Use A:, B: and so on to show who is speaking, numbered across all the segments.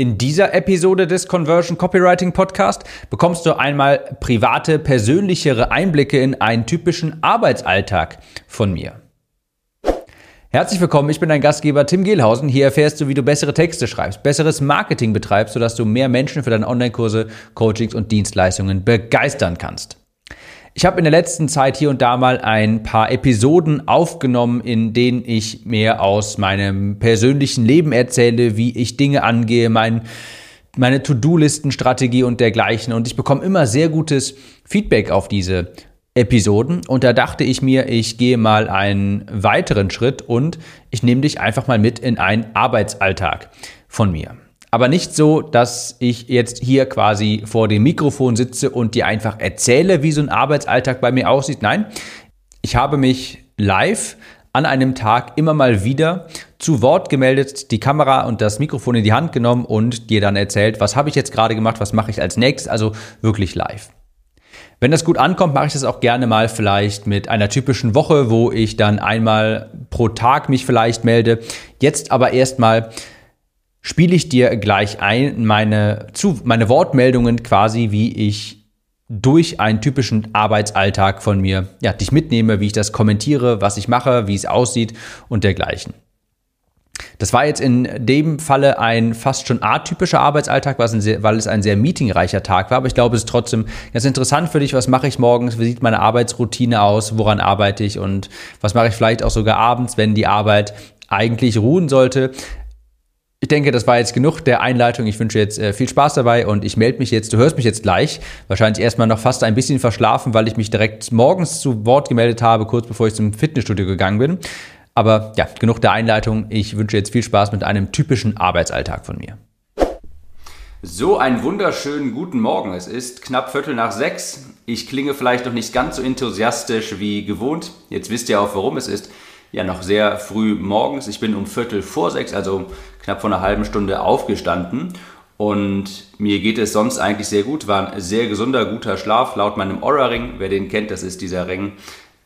A: In dieser Episode des Conversion Copywriting Podcast bekommst du einmal private, persönlichere Einblicke in einen typischen Arbeitsalltag von mir. Herzlich willkommen, ich bin dein Gastgeber Tim Gehlhausen. Hier erfährst du, wie du bessere Texte schreibst, besseres Marketing betreibst, sodass du mehr Menschen für deine Online-Kurse, Coachings und Dienstleistungen begeistern kannst. Ich habe in der letzten Zeit hier und da mal ein paar Episoden aufgenommen, in denen ich mehr aus meinem persönlichen Leben erzähle, wie ich Dinge angehe, mein, meine To-Do-Listen-Strategie und dergleichen. Und ich bekomme immer sehr gutes Feedback auf diese Episoden. Und da dachte ich mir, ich gehe mal einen weiteren Schritt und ich nehme dich einfach mal mit in einen Arbeitsalltag von mir. Aber nicht so, dass ich jetzt hier quasi vor dem Mikrofon sitze und dir einfach erzähle, wie so ein Arbeitsalltag bei mir aussieht. Nein, ich habe mich live an einem Tag immer mal wieder zu Wort gemeldet, die Kamera und das Mikrofon in die Hand genommen und dir dann erzählt, was habe ich jetzt gerade gemacht, was mache ich als nächstes, also wirklich live. Wenn das gut ankommt, mache ich das auch gerne mal vielleicht mit einer typischen Woche, wo ich dann einmal pro Tag mich vielleicht melde. Jetzt aber erstmal spiele ich dir gleich ein meine, zu, meine Wortmeldungen quasi, wie ich durch einen typischen Arbeitsalltag von mir, ja, dich mitnehme, wie ich das kommentiere, was ich mache, wie es aussieht und dergleichen. Das war jetzt in dem Falle ein fast schon atypischer Arbeitsalltag, weil es ein sehr meetingreicher Tag war. Aber ich glaube, es ist trotzdem ganz interessant für dich. Was mache ich morgens? Wie sieht meine Arbeitsroutine aus? Woran arbeite ich? Und was mache ich vielleicht auch sogar abends, wenn die Arbeit eigentlich ruhen sollte? Ich denke, das war jetzt genug der Einleitung. Ich wünsche jetzt äh, viel Spaß dabei und ich melde mich jetzt, du hörst mich jetzt gleich, wahrscheinlich erstmal noch fast ein bisschen verschlafen, weil ich mich direkt morgens zu Wort gemeldet habe, kurz bevor ich zum Fitnessstudio gegangen bin. Aber ja, genug der Einleitung. Ich wünsche jetzt viel Spaß mit einem typischen Arbeitsalltag von mir. So, einen wunderschönen guten Morgen. Es ist knapp Viertel nach sechs. Ich klinge vielleicht noch nicht ganz so enthusiastisch wie gewohnt. Jetzt wisst ihr auch, warum es ist ja noch sehr früh morgens. Ich bin um Viertel vor sechs, also knapp vor einer halben Stunde aufgestanden. Und mir geht es sonst eigentlich sehr gut. War ein sehr gesunder, guter Schlaf laut meinem Aura-Ring. Wer den kennt, das ist dieser Ring,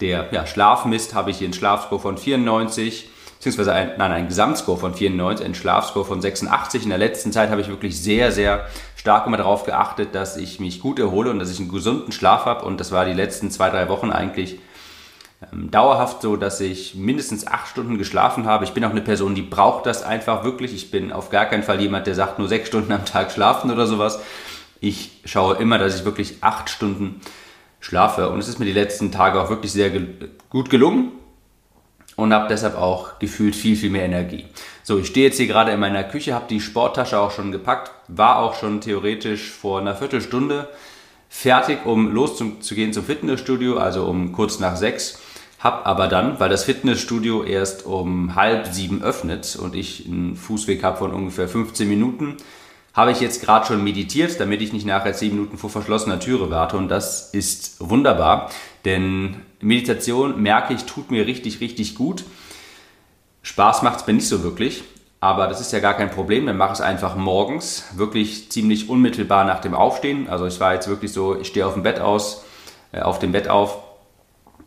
A: der ja, Schlaf misst. Habe ich hier einen Schlafscore von 94, beziehungsweise ein, nein, einen Gesamtscore von 94, einen Schlafscore von 86. In der letzten Zeit habe ich wirklich sehr, sehr stark immer darauf geachtet, dass ich mich gut erhole und dass ich einen gesunden Schlaf habe. Und das war die letzten zwei, drei Wochen eigentlich dauerhaft so, dass ich mindestens acht Stunden geschlafen habe. Ich bin auch eine Person, die braucht das einfach wirklich. Ich bin auf gar keinen Fall jemand, der sagt, nur sechs Stunden am Tag schlafen oder sowas. Ich schaue immer, dass ich wirklich acht Stunden schlafe. Und es ist mir die letzten Tage auch wirklich sehr ge gut gelungen und habe deshalb auch gefühlt viel, viel mehr Energie. So, ich stehe jetzt hier gerade in meiner Küche, habe die Sporttasche auch schon gepackt, war auch schon theoretisch vor einer Viertelstunde fertig, um loszugehen zum Fitnessstudio, also um kurz nach sechs. Hab aber dann, weil das Fitnessstudio erst um halb sieben öffnet und ich einen Fußweg habe von ungefähr 15 Minuten, habe ich jetzt gerade schon meditiert, damit ich nicht nachher 10 Minuten vor verschlossener Türe warte. Und das ist wunderbar, denn Meditation, merke ich, tut mir richtig, richtig gut. Spaß macht es mir nicht so wirklich, aber das ist ja gar kein Problem. Dann mache ich es einfach morgens, wirklich ziemlich unmittelbar nach dem Aufstehen. Also ich war jetzt wirklich so, ich stehe auf dem Bett aus, äh, auf dem Bett auf,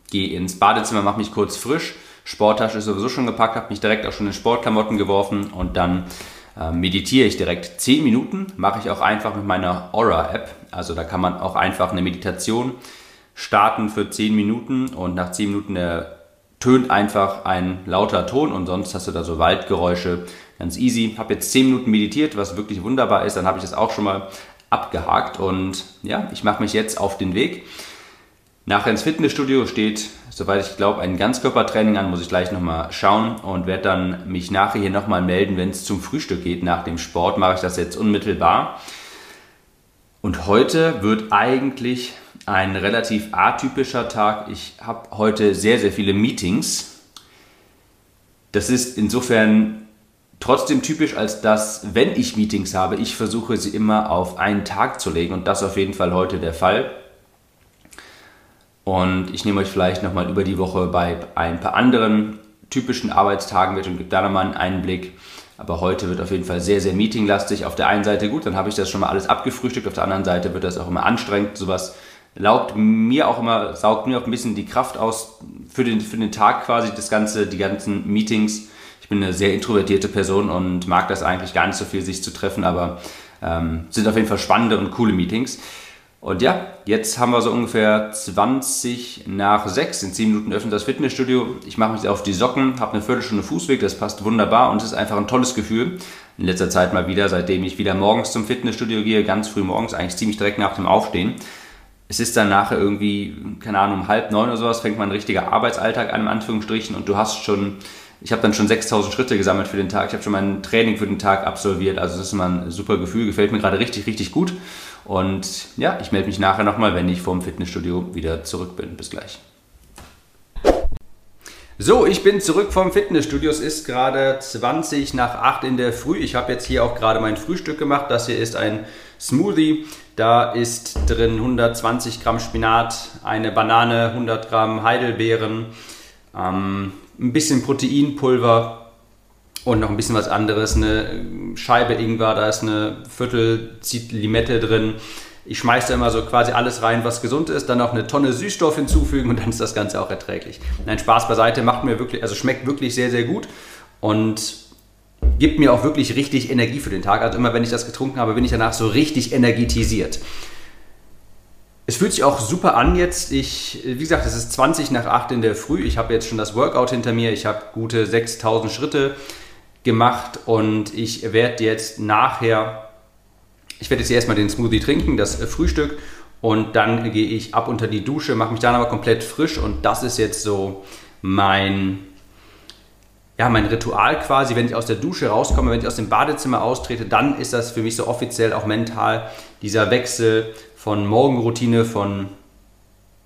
A: gehe ins Badezimmer, mache mich kurz frisch. Sporttasche ist sowieso schon gepackt, habe mich direkt auch schon in Sportklamotten geworfen und dann äh, meditiere ich direkt 10 Minuten. Mache ich auch einfach mit meiner Aura-App. Also da kann man auch einfach eine Meditation starten für 10 Minuten und nach 10 Minuten tönt einfach ein lauter Ton und sonst hast du da so Waldgeräusche. Ganz easy. Habe jetzt 10 Minuten meditiert, was wirklich wunderbar ist. Dann habe ich das auch schon mal abgehakt und ja, ich mache mich jetzt auf den Weg. Nachher ins Fitnessstudio steht, soweit ich glaube, ein Ganzkörpertraining an, muss ich gleich nochmal schauen und werde dann mich nachher hier nochmal melden, wenn es zum Frühstück geht. Nach dem Sport mache ich das jetzt unmittelbar. Und heute wird eigentlich ein relativ atypischer Tag. Ich habe heute sehr, sehr viele Meetings. Das ist insofern trotzdem typisch, als dass, wenn ich Meetings habe, ich versuche sie immer auf einen Tag zu legen und das auf jeden Fall heute der Fall. Und ich nehme euch vielleicht nochmal über die Woche bei ein paar anderen typischen Arbeitstagen mit und gebe da nochmal einen Einblick. Aber heute wird auf jeden Fall sehr, sehr meetinglastig. Auf der einen Seite gut, dann habe ich das schon mal alles abgefrühstückt. Auf der anderen Seite wird das auch immer anstrengend. Sowas laugt mir auch immer, saugt mir auch ein bisschen die Kraft aus für den, für den Tag quasi, das ganze, die ganzen Meetings. Ich bin eine sehr introvertierte Person und mag das eigentlich gar nicht so viel, sich zu treffen, aber ähm, sind auf jeden Fall spannende und coole Meetings. Und ja, jetzt haben wir so ungefähr 20 nach 6. In 10 Minuten öffnet das Fitnessstudio. Ich mache mich auf die Socken, habe eine Viertelstunde Fußweg, das passt wunderbar und es ist einfach ein tolles Gefühl. In letzter Zeit mal wieder, seitdem ich wieder morgens zum Fitnessstudio gehe, ganz früh morgens, eigentlich ziemlich direkt nach dem Aufstehen. Es ist dann nachher irgendwie, keine Ahnung, um halb neun oder sowas, fängt mein richtiger Arbeitsalltag an, in Anführungsstrichen, und du hast schon ich habe dann schon 6000 Schritte gesammelt für den Tag. Ich habe schon mein Training für den Tag absolviert. Also das ist immer ein super Gefühl, gefällt mir gerade richtig, richtig gut. Und ja, ich melde mich nachher nochmal, wenn ich vom Fitnessstudio wieder zurück bin. Bis gleich. So, ich bin zurück vom Fitnessstudio. Es ist gerade 20 nach 8 in der Früh. Ich habe jetzt hier auch gerade mein Frühstück gemacht. Das hier ist ein Smoothie. Da ist drin 120 Gramm Spinat, eine Banane, 100 Gramm Heidelbeeren, ähm, ein bisschen Proteinpulver und noch ein bisschen was anderes. Eine Scheibe Ingwer, da ist eine Viertel Limette drin. Ich schmeiße da immer so quasi alles rein, was gesund ist, dann noch eine Tonne Süßstoff hinzufügen und dann ist das Ganze auch erträglich. Nein, Spaß beiseite, macht mir wirklich, also schmeckt wirklich sehr, sehr gut und gibt mir auch wirklich richtig Energie für den Tag. Also immer wenn ich das getrunken habe, bin ich danach so richtig energetisiert. Es fühlt sich auch super an jetzt. Ich, wie gesagt, es ist 20 nach 8 in der Früh. Ich habe jetzt schon das Workout hinter mir. Ich habe gute 6000 Schritte gemacht und ich werde jetzt nachher, ich werde jetzt erstmal den Smoothie trinken, das Frühstück und dann gehe ich ab unter die Dusche, mache mich dann aber komplett frisch und das ist jetzt so mein, ja, mein Ritual quasi, wenn ich aus der Dusche rauskomme, wenn ich aus dem Badezimmer austrete, dann ist das für mich so offiziell auch mental dieser Wechsel von Morgenroutine, von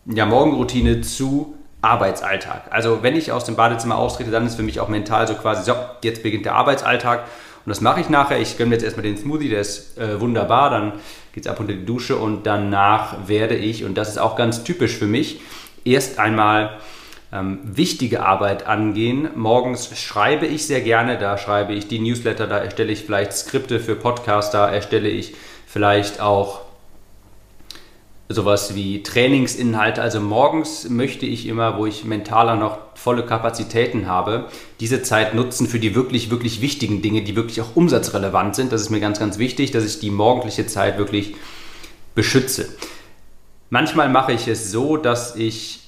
A: ja, Morgenroutine zu Arbeitsalltag. Also wenn ich aus dem Badezimmer austrete, dann ist für mich auch mental so quasi, so, jetzt beginnt der Arbeitsalltag. Und das mache ich nachher. Ich gönne jetzt erstmal den Smoothie, der ist äh, wunderbar. Dann geht es ab unter die Dusche und danach werde ich, und das ist auch ganz typisch für mich, erst einmal ähm, wichtige Arbeit angehen. Morgens schreibe ich sehr gerne, da schreibe ich die Newsletter, da erstelle ich vielleicht Skripte für Podcasts, da erstelle ich vielleicht auch sowas wie Trainingsinhalte. Also morgens möchte ich immer, wo ich mentaler noch volle Kapazitäten habe, diese Zeit nutzen für die wirklich, wirklich wichtigen Dinge, die wirklich auch umsatzrelevant sind. Das ist mir ganz, ganz wichtig, dass ich die morgendliche Zeit wirklich beschütze. Manchmal mache ich es so, dass ich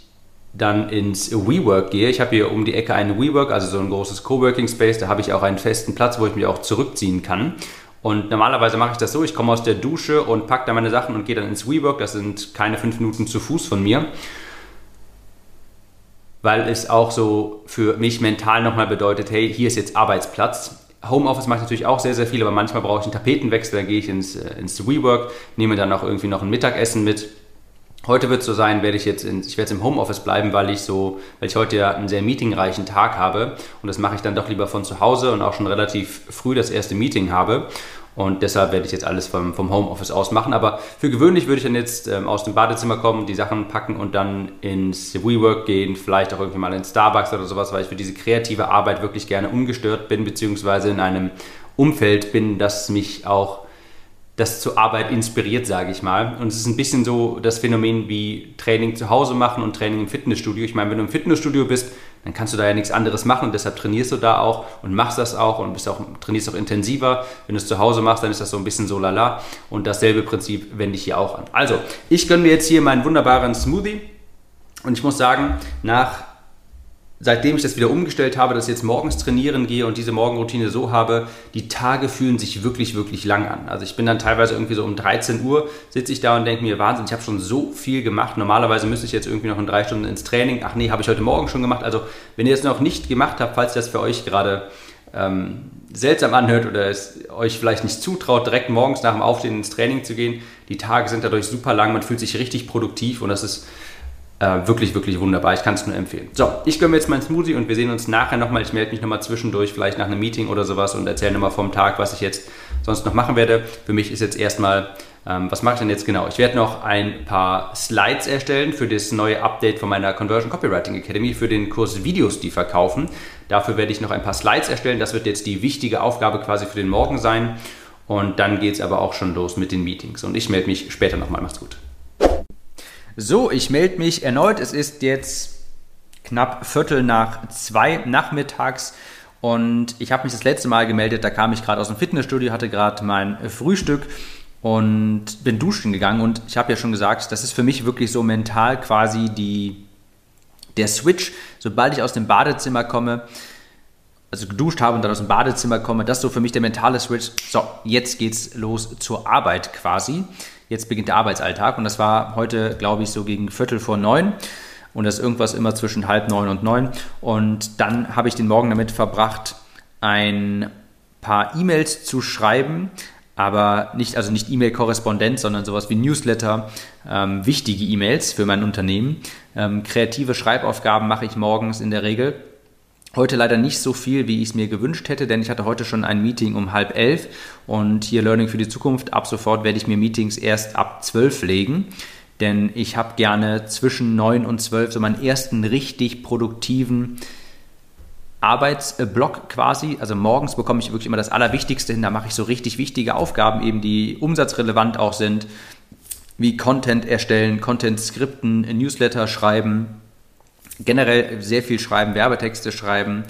A: dann ins WeWork gehe. Ich habe hier um die Ecke einen WeWork, also so ein großes Coworking Space. Da habe ich auch einen festen Platz, wo ich mich auch zurückziehen kann. Und normalerweise mache ich das so, ich komme aus der Dusche und packe da meine Sachen und gehe dann ins WeWork. Das sind keine fünf Minuten zu Fuß von mir. Weil es auch so für mich mental nochmal bedeutet, hey, hier ist jetzt Arbeitsplatz. Homeoffice mache ich natürlich auch sehr, sehr viel, aber manchmal brauche ich einen Tapetenwechsel, dann gehe ich ins, äh, ins WeWork, nehme dann auch irgendwie noch ein Mittagessen mit Heute wird es so sein, werde ich jetzt in, ich werde jetzt im Homeoffice bleiben, weil ich so, weil ich heute ja einen sehr meetingreichen Tag habe und das mache ich dann doch lieber von zu Hause und auch schon relativ früh das erste Meeting habe. Und deshalb werde ich jetzt alles vom, vom Homeoffice aus machen. Aber für gewöhnlich würde ich dann jetzt ähm, aus dem Badezimmer kommen, die Sachen packen und dann ins WeWork gehen, vielleicht auch irgendwie mal in Starbucks oder sowas, weil ich für diese kreative Arbeit wirklich gerne ungestört bin, beziehungsweise in einem Umfeld bin, das mich auch das zur Arbeit inspiriert, sage ich mal. Und es ist ein bisschen so das Phänomen wie Training zu Hause machen und Training im Fitnessstudio. Ich meine, wenn du im Fitnessstudio bist, dann kannst du da ja nichts anderes machen und deshalb trainierst du da auch und machst das auch und bist auch, trainierst auch intensiver. Wenn du es zu Hause machst, dann ist das so ein bisschen so lala. Und dasselbe Prinzip wende ich hier auch an. Also, ich gönne mir jetzt hier meinen wunderbaren Smoothie und ich muss sagen, nach seitdem ich das wieder umgestellt habe, dass ich jetzt morgens trainieren gehe und diese Morgenroutine so habe, die Tage fühlen sich wirklich, wirklich lang an. Also ich bin dann teilweise irgendwie so um 13 Uhr, sitze ich da und denke mir, Wahnsinn, ich habe schon so viel gemacht. Normalerweise müsste ich jetzt irgendwie noch in drei Stunden ins Training. Ach nee, habe ich heute Morgen schon gemacht. Also wenn ihr es noch nicht gemacht habt, falls das für euch gerade ähm, seltsam anhört oder es euch vielleicht nicht zutraut, direkt morgens nach dem Aufstehen ins Training zu gehen, die Tage sind dadurch super lang, man fühlt sich richtig produktiv und das ist äh, wirklich, wirklich wunderbar. Ich kann es nur empfehlen. So, ich gönne mir jetzt meinen Smoothie und wir sehen uns nachher nochmal. Ich melde mich nochmal zwischendurch, vielleicht nach einem Meeting oder sowas und erzähle nochmal vom Tag, was ich jetzt sonst noch machen werde. Für mich ist jetzt erstmal, ähm, was mache ich denn jetzt genau? Ich werde noch ein paar Slides erstellen für das neue Update von meiner Conversion Copywriting Academy für den Kurs Videos, die verkaufen. Dafür werde ich noch ein paar Slides erstellen. Das wird jetzt die wichtige Aufgabe quasi für den Morgen sein. Und dann geht es aber auch schon los mit den Meetings. Und ich melde mich später nochmal. Macht's gut. So, ich melde mich erneut. Es ist jetzt knapp Viertel nach zwei nachmittags Und ich habe mich das letzte Mal gemeldet, da kam ich gerade aus dem Fitnessstudio, hatte gerade mein Frühstück und bin duschen gegangen. Und ich habe ja schon gesagt, das ist für mich wirklich so mental quasi die, der Switch, sobald ich aus dem Badezimmer komme, also geduscht habe und dann aus dem Badezimmer komme, das ist so für mich der mentale Switch. So, jetzt geht's los zur Arbeit quasi. Jetzt beginnt der Arbeitsalltag und das war heute, glaube ich, so gegen Viertel vor neun und das ist irgendwas immer zwischen halb neun und neun. Und dann habe ich den Morgen damit verbracht, ein paar E-Mails zu schreiben, aber nicht, also nicht E-Mail-Korrespondenz, sondern sowas wie Newsletter, ähm, wichtige E-Mails für mein Unternehmen. Ähm, kreative Schreibaufgaben mache ich morgens in der Regel. Heute leider nicht so viel, wie ich es mir gewünscht hätte, denn ich hatte heute schon ein Meeting um halb elf und hier Learning für die Zukunft. Ab sofort werde ich mir Meetings erst ab zwölf legen denn ich habe gerne zwischen 9 und 12 so meinen ersten richtig produktiven Arbeitsblock quasi. Also morgens bekomme ich wirklich immer das Allerwichtigste hin. Da mache ich so richtig wichtige Aufgaben, eben die umsatzrelevant auch sind, wie Content erstellen, Content skripten, Newsletter schreiben, generell sehr viel schreiben, Werbetexte schreiben.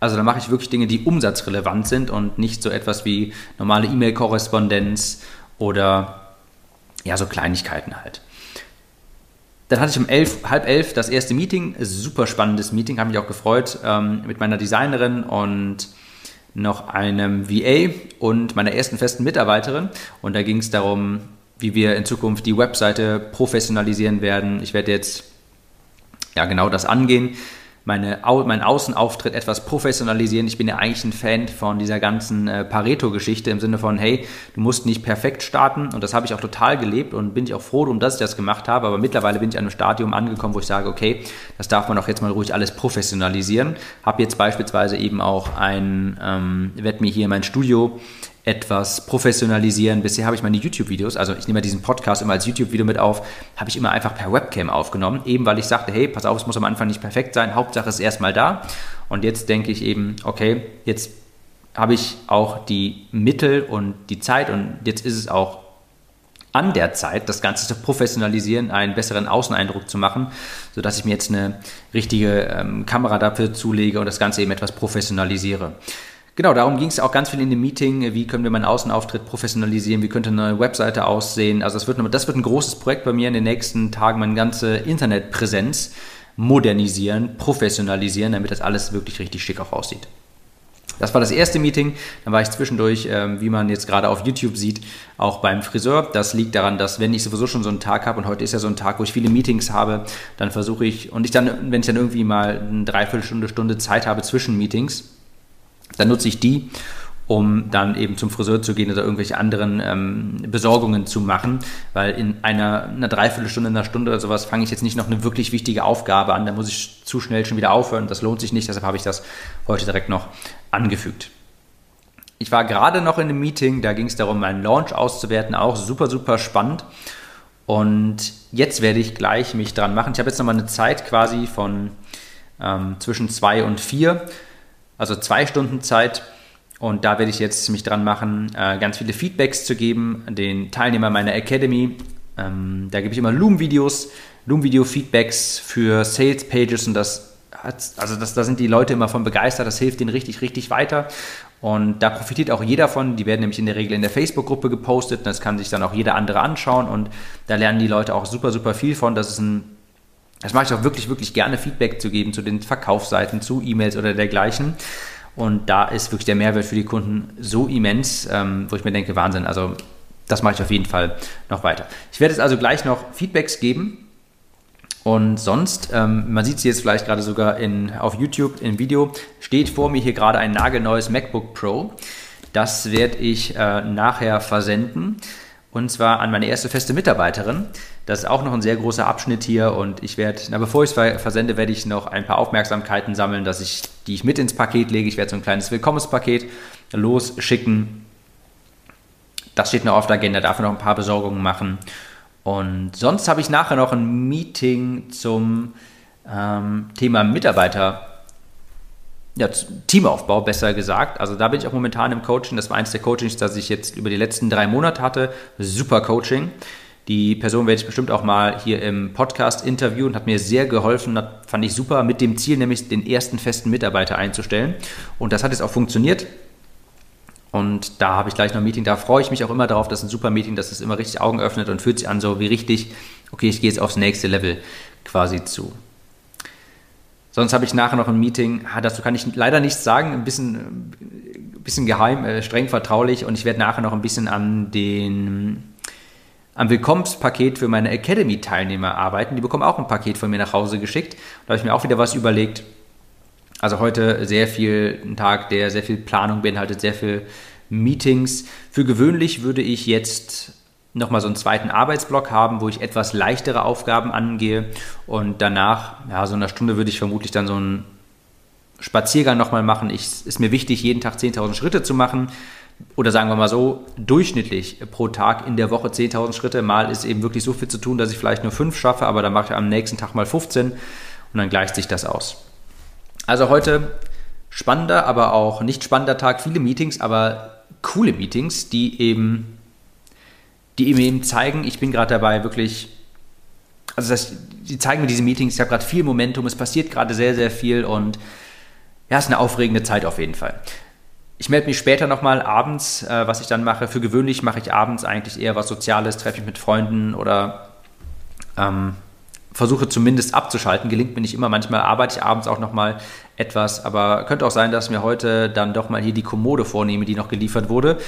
A: Also da mache ich wirklich Dinge, die umsatzrelevant sind und nicht so etwas wie normale E-Mail-Korrespondenz oder ja, so Kleinigkeiten halt. Dann hatte ich um elf, halb elf das erste Meeting, super spannendes Meeting, habe mich auch gefreut, ähm, mit meiner Designerin und noch einem VA und meiner ersten festen Mitarbeiterin. Und da ging es darum, wie wir in Zukunft die Webseite professionalisieren werden. Ich werde jetzt ja genau das angehen meine, meinen Außenauftritt etwas professionalisieren. Ich bin ja eigentlich ein Fan von dieser ganzen äh, Pareto-Geschichte im Sinne von, hey, du musst nicht perfekt starten und das habe ich auch total gelebt und bin ich auch froh drum, dass ich das gemacht habe, aber mittlerweile bin ich an einem Stadium angekommen, wo ich sage, okay, das darf man auch jetzt mal ruhig alles professionalisieren. Habe jetzt beispielsweise eben auch ein, ähm, werde mir hier mein Studio etwas professionalisieren. Bisher habe ich meine YouTube-Videos, also ich nehme diesen Podcast immer als YouTube-Video mit auf, habe ich immer einfach per Webcam aufgenommen, eben weil ich sagte, hey, pass auf, es muss am Anfang nicht perfekt sein, Hauptsache ist erstmal da. Und jetzt denke ich eben, okay, jetzt habe ich auch die Mittel und die Zeit und jetzt ist es auch an der Zeit, das Ganze zu professionalisieren, einen besseren Außeneindruck zu machen, sodass ich mir jetzt eine richtige ähm, Kamera dafür zulege und das Ganze eben etwas professionalisiere. Genau, darum ging es auch ganz viel in dem Meeting. Wie können wir meinen Außenauftritt professionalisieren? Wie könnte eine Webseite aussehen? Also das wird, das wird ein großes Projekt bei mir in den nächsten Tagen, meine ganze Internetpräsenz modernisieren, professionalisieren, damit das alles wirklich richtig schick auch aussieht. Das war das erste Meeting. Dann war ich zwischendurch, ähm, wie man jetzt gerade auf YouTube sieht, auch beim Friseur. Das liegt daran, dass wenn ich sowieso schon so einen Tag habe und heute ist ja so ein Tag, wo ich viele Meetings habe, dann versuche ich und ich dann, wenn ich dann irgendwie mal eine Dreiviertelstunde, Stunde Zeit habe zwischen Meetings, dann nutze ich die, um dann eben zum Friseur zu gehen oder irgendwelche anderen ähm, Besorgungen zu machen, weil in einer, einer Dreiviertelstunde, einer Stunde oder sowas fange ich jetzt nicht noch eine wirklich wichtige Aufgabe an, da muss ich zu schnell schon wieder aufhören, das lohnt sich nicht, deshalb habe ich das heute direkt noch angefügt. Ich war gerade noch in einem Meeting, da ging es darum, meinen Launch auszuwerten, auch super, super spannend. Und jetzt werde ich gleich mich dran machen. Ich habe jetzt nochmal eine Zeit quasi von ähm, zwischen zwei und vier also zwei Stunden Zeit. Und da werde ich jetzt mich dran machen, äh, ganz viele Feedbacks zu geben, den Teilnehmern meiner Academy. Ähm, da gebe ich immer Loom-Videos, Loom-Video-Feedbacks für Sales-Pages und das hat, also das, da sind die Leute immer von begeistert, das hilft ihnen richtig, richtig weiter. Und da profitiert auch jeder von. Die werden nämlich in der Regel in der Facebook-Gruppe gepostet. Und das kann sich dann auch jeder andere anschauen. Und da lernen die Leute auch super, super viel von. Das ist ein das mache ich auch wirklich, wirklich gerne, Feedback zu geben zu den Verkaufsseiten, zu E-Mails oder dergleichen. Und da ist wirklich der Mehrwert für die Kunden so immens, ähm, wo ich mir denke, Wahnsinn, also das mache ich auf jeden Fall noch weiter. Ich werde jetzt also gleich noch Feedbacks geben. Und sonst, ähm, man sieht es jetzt vielleicht gerade sogar in, auf YouTube im Video, steht vor mir hier gerade ein nagelneues MacBook Pro. Das werde ich äh, nachher versenden. Und zwar an meine erste feste Mitarbeiterin. Das ist auch noch ein sehr großer Abschnitt hier und ich werde, na, bevor ich es versende, werde ich noch ein paar Aufmerksamkeiten sammeln, dass ich, die ich mit ins Paket lege. Ich werde so ein kleines Willkommenspaket losschicken. Das steht noch auf der Agenda, dafür noch ein paar Besorgungen machen. Und sonst habe ich nachher noch ein Meeting zum ähm, Thema Mitarbeiter ja, Teamaufbau, besser gesagt. Also da bin ich auch momentan im Coaching. Das war eines der Coachings, das ich jetzt über die letzten drei Monate hatte. Super Coaching. Die Person werde ich bestimmt auch mal hier im Podcast interviewen, hat mir sehr geholfen, das fand ich super, mit dem Ziel nämlich den ersten festen Mitarbeiter einzustellen. Und das hat jetzt auch funktioniert. Und da habe ich gleich noch ein Meeting, da freue ich mich auch immer darauf, das ist ein super Meeting, dass es immer richtig Augen öffnet und fühlt sich an so wie richtig, okay, ich gehe jetzt aufs nächste Level quasi zu. Sonst habe ich nachher noch ein Meeting, dazu kann ich leider nichts sagen, ein bisschen, ein bisschen geheim, äh, streng vertraulich und ich werde nachher noch ein bisschen an den am Willkommenspaket für meine Academy-Teilnehmer arbeiten. Die bekommen auch ein Paket von mir nach Hause geschickt. Da habe ich mir auch wieder was überlegt. Also heute sehr viel, ein Tag, der sehr viel Planung beinhaltet, sehr viel Meetings. Für gewöhnlich würde ich jetzt nochmal so einen zweiten Arbeitsblock haben, wo ich etwas leichtere Aufgaben angehe und danach, ja, so einer Stunde würde ich vermutlich dann so einen Spaziergang nochmal machen. Ich, ist mir wichtig, jeden Tag 10.000 Schritte zu machen oder sagen wir mal so, durchschnittlich pro Tag in der Woche 10.000 Schritte. Mal ist eben wirklich so viel zu tun, dass ich vielleicht nur fünf schaffe, aber dann mache ich am nächsten Tag mal 15 und dann gleicht sich das aus. Also heute spannender, aber auch nicht spannender Tag, viele Meetings, aber coole Meetings, die eben, die eben zeigen, ich bin gerade dabei, wirklich, also das, die zeigen mir diese Meetings, ich habe gerade viel Momentum, es passiert gerade sehr, sehr viel und ja, es ist eine aufregende Zeit auf jeden Fall. Ich melde mich später nochmal abends, äh, was ich dann mache. Für gewöhnlich mache ich abends eigentlich eher was Soziales, treffe ich mit Freunden oder ähm, versuche zumindest abzuschalten. Gelingt mir nicht immer. Manchmal arbeite ich abends auch nochmal etwas, aber könnte auch sein, dass mir heute dann doch mal hier die Kommode vornehme, die noch geliefert wurde.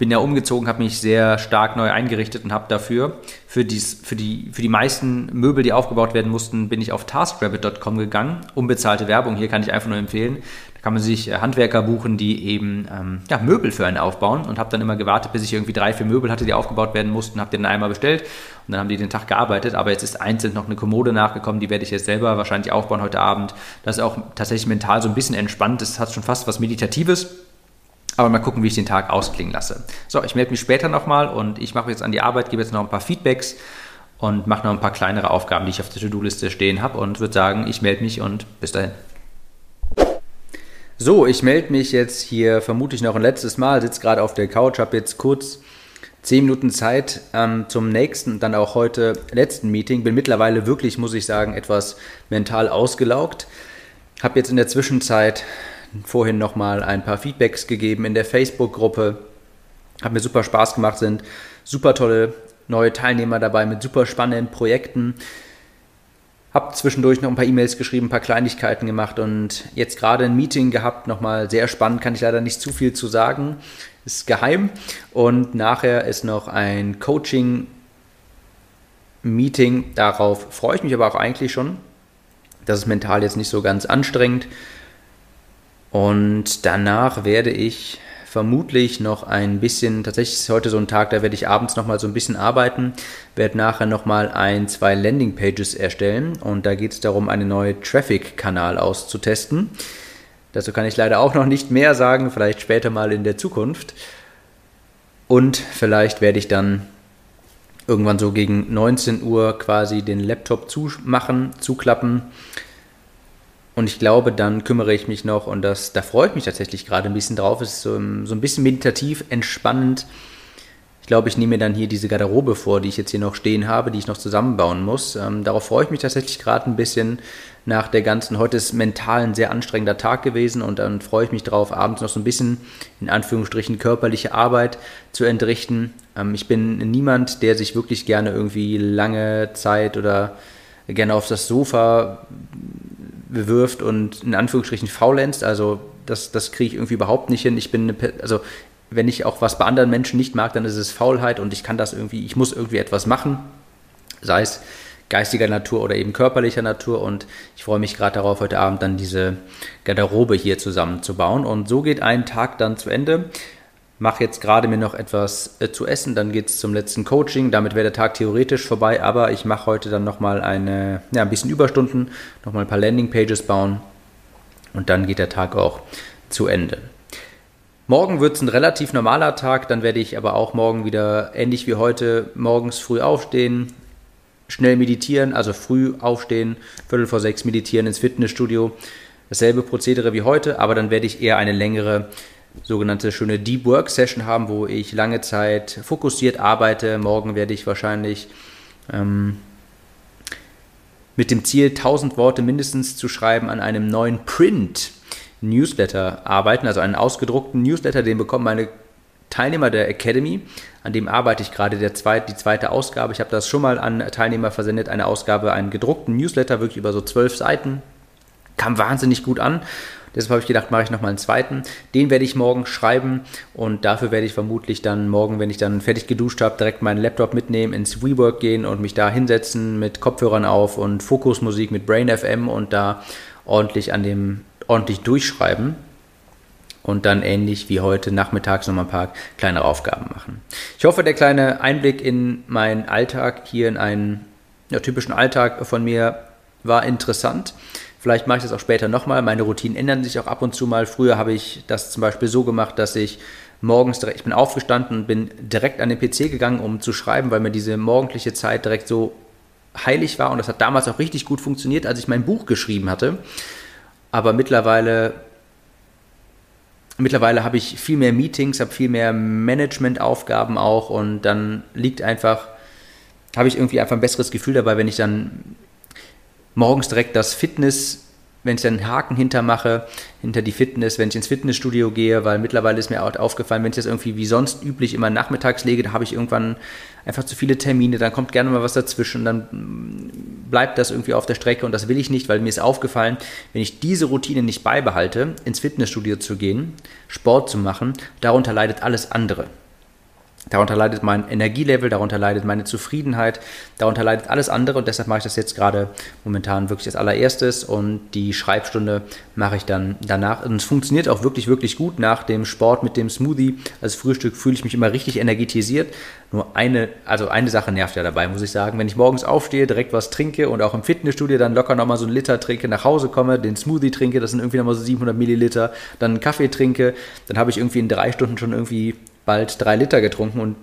A: Bin ja umgezogen, habe mich sehr stark neu eingerichtet und habe dafür für, dies, für, die, für die meisten Möbel, die aufgebaut werden mussten, bin ich auf taskrabbit.com gegangen. Unbezahlte Werbung, hier kann ich einfach nur empfehlen kann man sich äh, Handwerker buchen, die eben ähm, ja, Möbel für einen aufbauen und habe dann immer gewartet, bis ich irgendwie drei, vier Möbel hatte, die aufgebaut werden mussten, habe den einmal bestellt und dann haben die den Tag gearbeitet, aber jetzt ist einzeln noch eine Kommode nachgekommen, die werde ich jetzt selber wahrscheinlich aufbauen heute Abend. Das ist auch tatsächlich mental so ein bisschen entspannt, das hat schon fast was Meditatives. Aber mal gucken, wie ich den Tag ausklingen lasse. So, ich melde mich später nochmal und ich mache jetzt an die Arbeit, gebe jetzt noch ein paar Feedbacks und mache noch ein paar kleinere Aufgaben, die ich auf der To-Do-Liste stehen habe und würde sagen, ich melde mich und bis dahin. So, ich melde mich jetzt hier vermutlich noch ein letztes Mal, sitze gerade auf der Couch, habe jetzt kurz 10 Minuten Zeit ähm, zum nächsten, dann auch heute letzten Meeting. Bin mittlerweile wirklich, muss ich sagen, etwas mental ausgelaugt. Habe jetzt in der Zwischenzeit vorhin nochmal ein paar Feedbacks gegeben in der Facebook-Gruppe. Hat mir super Spaß gemacht, sind super tolle neue Teilnehmer dabei mit super spannenden Projekten. Hab zwischendurch noch ein paar E-Mails geschrieben, ein paar Kleinigkeiten gemacht und jetzt gerade ein Meeting gehabt, nochmal sehr spannend, kann ich leider nicht zu viel zu sagen, ist geheim. Und nachher ist noch ein Coaching-Meeting, darauf freue ich mich aber auch eigentlich schon. Das ist mental jetzt nicht so ganz anstrengend. Und danach werde ich vermutlich noch ein bisschen, tatsächlich ist heute so ein Tag, da werde ich abends nochmal so ein bisschen arbeiten, werde nachher nochmal ein, zwei Landingpages erstellen und da geht es darum, einen neuen Traffic-Kanal auszutesten. Dazu kann ich leider auch noch nicht mehr sagen, vielleicht später mal in der Zukunft. Und vielleicht werde ich dann irgendwann so gegen 19 Uhr quasi den Laptop zumachen, zuklappen und ich glaube, dann kümmere ich mich noch, und das, da freue ich mich tatsächlich gerade ein bisschen drauf, es ist so, so ein bisschen meditativ, entspannend. Ich glaube, ich nehme mir dann hier diese Garderobe vor, die ich jetzt hier noch stehen habe, die ich noch zusammenbauen muss. Ähm, darauf freue ich mich tatsächlich gerade ein bisschen nach der ganzen, heute ist mental ein sehr anstrengender Tag gewesen und dann freue ich mich darauf, abends noch so ein bisschen in Anführungsstrichen körperliche Arbeit zu entrichten. Ähm, ich bin niemand, der sich wirklich gerne irgendwie lange Zeit oder gerne auf das Sofa bewirft und in Anführungsstrichen faulenzt. Also das, das kriege ich irgendwie überhaupt nicht hin. Ich bin, eine, also wenn ich auch was bei anderen Menschen nicht mag, dann ist es Faulheit und ich kann das irgendwie, ich muss irgendwie etwas machen, sei es geistiger Natur oder eben körperlicher Natur und ich freue mich gerade darauf, heute Abend dann diese Garderobe hier zusammenzubauen und so geht ein Tag dann zu Ende mache jetzt gerade mir noch etwas äh, zu essen, dann geht es zum letzten Coaching. Damit wäre der Tag theoretisch vorbei, aber ich mache heute dann nochmal eine, ja, ein bisschen Überstunden, nochmal ein paar Landingpages bauen und dann geht der Tag auch zu Ende. Morgen wird es ein relativ normaler Tag, dann werde ich aber auch morgen wieder ähnlich wie heute morgens früh aufstehen, schnell meditieren, also früh aufstehen, Viertel vor sechs meditieren ins Fitnessstudio. Dasselbe Prozedere wie heute, aber dann werde ich eher eine längere sogenannte schöne Deep Work Session haben, wo ich lange Zeit fokussiert arbeite. Morgen werde ich wahrscheinlich ähm, mit dem Ziel, 1000 Worte mindestens zu schreiben, an einem neuen Print Newsletter arbeiten, also einen ausgedruckten Newsletter, den bekommen meine Teilnehmer der Academy. An dem arbeite ich gerade der zweit, die zweite Ausgabe. Ich habe das schon mal an Teilnehmer versendet, eine Ausgabe, einen gedruckten Newsletter, wirklich über so zwölf Seiten. Kam wahnsinnig gut an. Deshalb habe ich gedacht, mache ich nochmal einen zweiten. Den werde ich morgen schreiben und dafür werde ich vermutlich dann morgen, wenn ich dann fertig geduscht habe, direkt meinen Laptop mitnehmen, ins WeWork gehen und mich da hinsetzen mit Kopfhörern auf und Fokusmusik mit Brain FM und da ordentlich an dem ordentlich durchschreiben und dann ähnlich wie heute nachmittags nochmal ein paar kleinere Aufgaben machen. Ich hoffe, der kleine Einblick in meinen Alltag, hier in einen ja, typischen Alltag von mir, war interessant. Vielleicht mache ich das auch später nochmal. Meine Routinen ändern sich auch ab und zu mal. Früher habe ich das zum Beispiel so gemacht, dass ich morgens direkt, ich bin aufgestanden und bin direkt an den PC gegangen, um zu schreiben, weil mir diese morgendliche Zeit direkt so heilig war. Und das hat damals auch richtig gut funktioniert, als ich mein Buch geschrieben hatte. Aber mittlerweile mittlerweile habe ich viel mehr Meetings, habe viel mehr Managementaufgaben auch und dann liegt einfach, habe ich irgendwie einfach ein besseres Gefühl dabei, wenn ich dann morgens direkt das Fitness wenn ich dann einen Haken hintermache, hinter die Fitness, wenn ich ins Fitnessstudio gehe, weil mittlerweile ist mir auch aufgefallen, wenn ich das irgendwie wie sonst üblich immer nachmittags lege, da habe ich irgendwann einfach zu viele Termine, dann kommt gerne mal was dazwischen, dann bleibt das irgendwie auf der Strecke und das will ich nicht, weil mir ist aufgefallen, wenn ich diese Routine nicht beibehalte, ins Fitnessstudio zu gehen, Sport zu machen, darunter leidet alles andere. Darunter leidet mein Energielevel, darunter leidet meine Zufriedenheit, darunter leidet alles andere und deshalb mache ich das jetzt gerade momentan wirklich als allererstes und die Schreibstunde mache ich dann danach. Und es funktioniert auch wirklich, wirklich gut nach dem Sport mit dem Smoothie. Als Frühstück fühle ich mich immer richtig energetisiert. Nur eine, also eine Sache nervt ja dabei, muss ich sagen. Wenn ich morgens aufstehe, direkt was trinke und auch im Fitnessstudio dann locker nochmal so einen Liter trinke, nach Hause komme, den Smoothie trinke, das sind irgendwie nochmal so 700 Milliliter, dann einen Kaffee trinke, dann habe ich irgendwie in drei Stunden schon irgendwie bald drei Liter getrunken und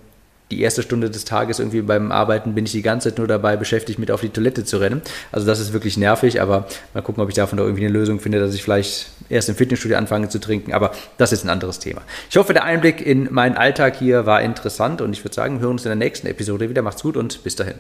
A: die erste Stunde des Tages irgendwie beim Arbeiten bin ich die ganze Zeit nur dabei beschäftigt, mit auf die Toilette zu rennen. Also das ist wirklich nervig, aber mal gucken, ob ich davon noch irgendwie eine Lösung finde, dass ich vielleicht erst im Fitnessstudio anfange zu trinken. Aber das ist ein anderes Thema. Ich hoffe, der Einblick in meinen Alltag hier war interessant und ich würde sagen, wir hören uns in der nächsten Episode wieder. Macht's gut und bis dahin.